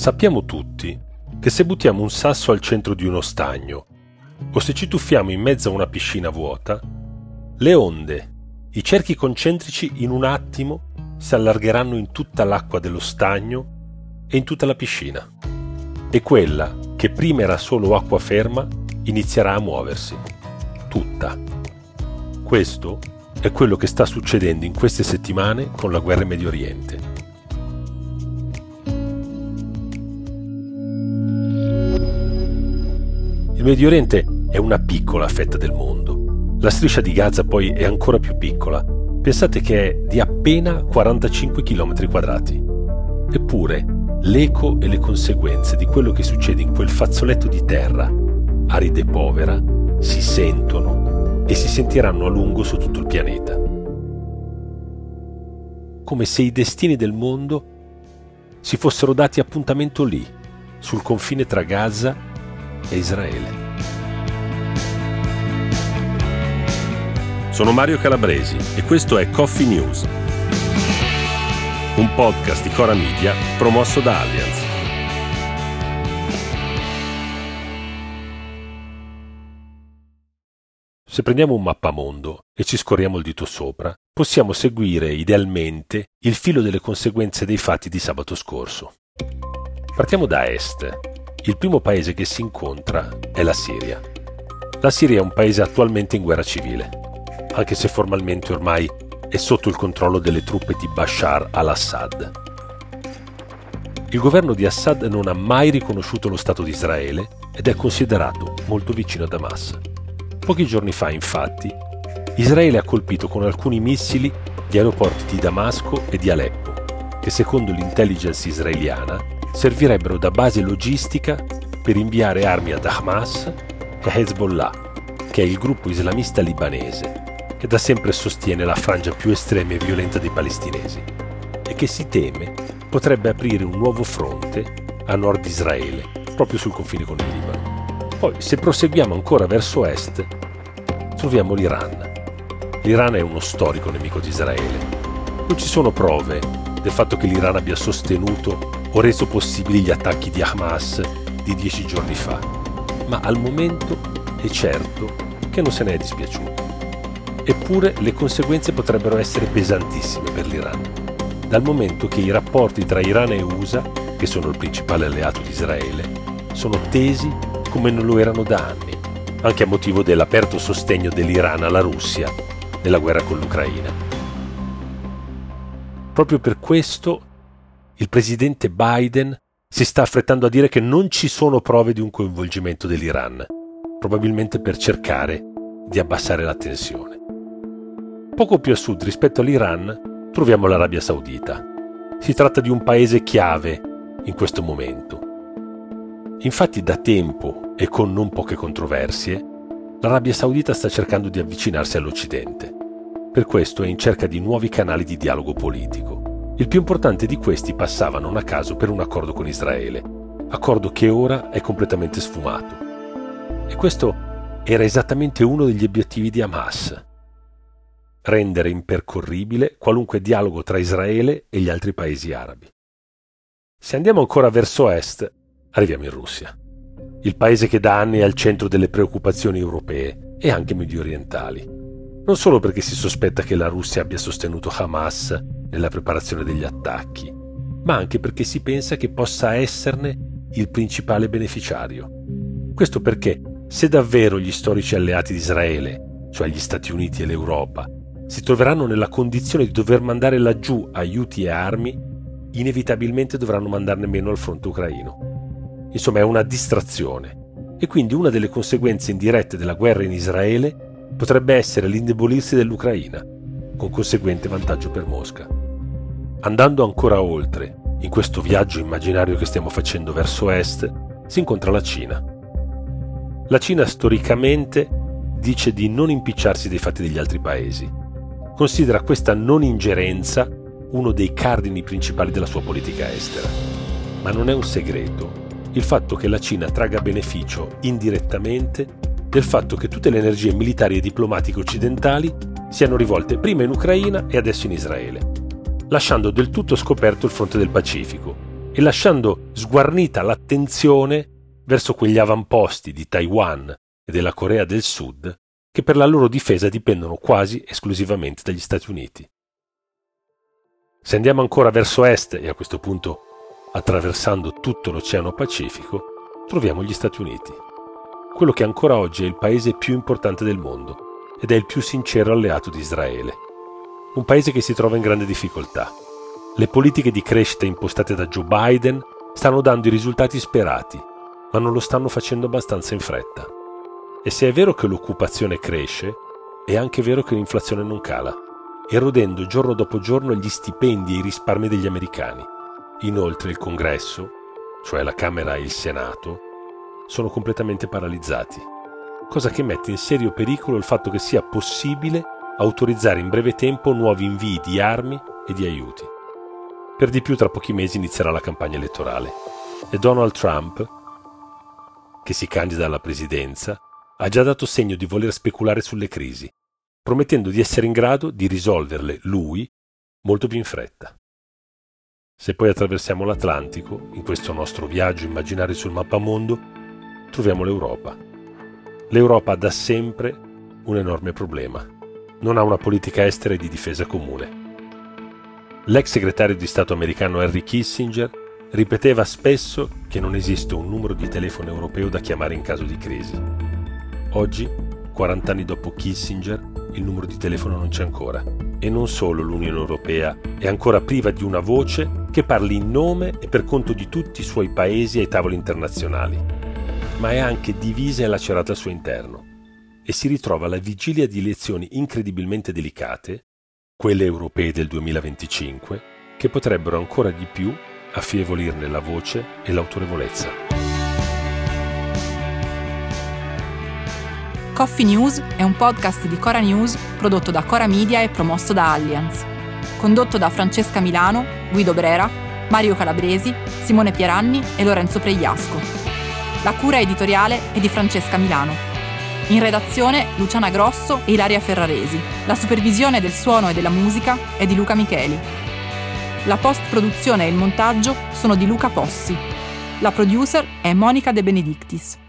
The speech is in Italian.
Sappiamo tutti che se buttiamo un sasso al centro di uno stagno o se ci tuffiamo in mezzo a una piscina vuota, le onde, i cerchi concentrici in un attimo si allargheranno in tutta l'acqua dello stagno e in tutta la piscina. E quella, che prima era solo acqua ferma, inizierà a muoversi. Tutta. Questo è quello che sta succedendo in queste settimane con la guerra in Medio Oriente. Il Medio Oriente è una piccola fetta del mondo. La striscia di Gaza poi è ancora più piccola. Pensate che è di appena 45 km quadrati. Eppure, l'eco e le conseguenze di quello che succede in quel fazzoletto di terra, arida e povera, si sentono e si sentiranno a lungo su tutto il pianeta. Come se i destini del mondo si fossero dati appuntamento lì, sul confine tra Gaza e Israele. Sono Mario Calabresi e questo è Coffee News, un podcast di Cora Media promosso da Allianz. Se prendiamo un mappamondo e ci scorriamo il dito sopra, possiamo seguire idealmente il filo delle conseguenze dei fatti di sabato scorso. Partiamo da est il primo paese che si incontra è la Siria. La Siria è un paese attualmente in guerra civile, anche se formalmente ormai è sotto il controllo delle truppe di Bashar al-Assad. Il governo di Assad non ha mai riconosciuto lo Stato di Israele ed è considerato molto vicino a Hamas. Pochi giorni fa, infatti, Israele ha colpito con alcuni missili gli aeroporti di Damasco e di Aleppo, che secondo l'intelligence israeliana servirebbero da base logistica per inviare armi ad Hamas e Hezbollah, che è il gruppo islamista libanese che da sempre sostiene la frangia più estrema e violenta dei palestinesi e che si teme potrebbe aprire un nuovo fronte a nord Israele, proprio sul confine con il Libano. Poi, se proseguiamo ancora verso est, troviamo l'Iran. L'Iran è uno storico nemico di Israele. Non ci sono prove del fatto che l'Iran abbia sostenuto o reso possibili gli attacchi di Hamas di dieci giorni fa, ma al momento è certo che non se ne è dispiaciuto. Eppure le conseguenze potrebbero essere pesantissime per l'Iran, dal momento che i rapporti tra Iran e USA, che sono il principale alleato di Israele, sono tesi come non lo erano da anni, anche a motivo dell'aperto sostegno dell'Iran alla Russia nella guerra con l'Ucraina. Proprio per questo il presidente Biden si sta affrettando a dire che non ci sono prove di un coinvolgimento dell'Iran, probabilmente per cercare di abbassare la tensione. Poco più a sud rispetto all'Iran troviamo l'Arabia Saudita. Si tratta di un paese chiave in questo momento. Infatti da tempo e con non poche controversie, l'Arabia Saudita sta cercando di avvicinarsi all'Occidente. Per questo è in cerca di nuovi canali di dialogo politico. Il più importante di questi passava non a caso per un accordo con Israele, accordo che ora è completamente sfumato. E questo era esattamente uno degli obiettivi di Hamas, rendere impercorribile qualunque dialogo tra Israele e gli altri paesi arabi. Se andiamo ancora verso est, arriviamo in Russia, il paese che da anni è al centro delle preoccupazioni europee e anche medio orientali. Non solo perché si sospetta che la Russia abbia sostenuto Hamas nella preparazione degli attacchi, ma anche perché si pensa che possa esserne il principale beneficiario. Questo perché se davvero gli storici alleati di Israele, cioè gli Stati Uniti e l'Europa, si troveranno nella condizione di dover mandare laggiù aiuti e armi, inevitabilmente dovranno mandarne meno al fronte ucraino. Insomma, è una distrazione e quindi una delle conseguenze indirette della guerra in Israele potrebbe essere l'indebolirsi dell'Ucraina, con conseguente vantaggio per Mosca. Andando ancora oltre, in questo viaggio immaginario che stiamo facendo verso est, si incontra la Cina. La Cina storicamente dice di non impicciarsi dei fatti degli altri paesi. Considera questa non ingerenza uno dei cardini principali della sua politica estera. Ma non è un segreto il fatto che la Cina tragga beneficio indirettamente del fatto che tutte le energie militari e diplomatiche occidentali siano rivolte prima in Ucraina e adesso in Israele lasciando del tutto scoperto il fronte del Pacifico, e lasciando sguarnita l'attenzione verso quegli avamposti di Taiwan e della Corea del Sud che per la loro difesa dipendono quasi esclusivamente dagli Stati Uniti. Se andiamo ancora verso est e a questo punto attraversando tutto l'Oceano Pacifico, troviamo gli Stati Uniti, quello che ancora oggi è il paese più importante del mondo ed è il più sincero alleato di Israele. Un paese che si trova in grande difficoltà. Le politiche di crescita impostate da Joe Biden stanno dando i risultati sperati, ma non lo stanno facendo abbastanza in fretta. E se è vero che l'occupazione cresce, è anche vero che l'inflazione non cala erodendo giorno dopo giorno gli stipendi e i risparmi degli americani. Inoltre il Congresso, cioè la Camera e il Senato, sono completamente paralizzati, cosa che mette in serio pericolo il fatto che sia possibile autorizzare in breve tempo nuovi invii di armi e di aiuti. Per di più tra pochi mesi inizierà la campagna elettorale e Donald Trump, che si candida alla presidenza, ha già dato segno di voler speculare sulle crisi promettendo di essere in grado di risolverle lui molto più in fretta. Se poi attraversiamo l'Atlantico, in questo nostro viaggio immaginario sul mappamondo, troviamo l'Europa. L'Europa ha da sempre un enorme problema. Non ha una politica estera e di difesa comune. L'ex segretario di Stato americano Henry Kissinger ripeteva spesso che non esiste un numero di telefono europeo da chiamare in caso di crisi. Oggi, 40 anni dopo Kissinger, il numero di telefono non c'è ancora. E non solo l'Unione Europea è ancora priva di una voce che parli in nome e per conto di tutti i suoi paesi ai tavoli internazionali, ma è anche divisa e lacerata al suo interno e si ritrova alla vigilia di elezioni incredibilmente delicate, quelle europee del 2025, che potrebbero ancora di più affievolirne la voce e l'autorevolezza. Coffee News è un podcast di Cora News prodotto da Cora Media e promosso da Allianz. Condotto da Francesca Milano, Guido Brera, Mario Calabresi, Simone Pieranni e Lorenzo Pregliasco. La cura editoriale è di Francesca Milano. In redazione Luciana Grosso e Ilaria Ferraresi. La supervisione del suono e della musica è di Luca Micheli. La post-produzione e il montaggio sono di Luca Possi. La producer è Monica De Benedictis.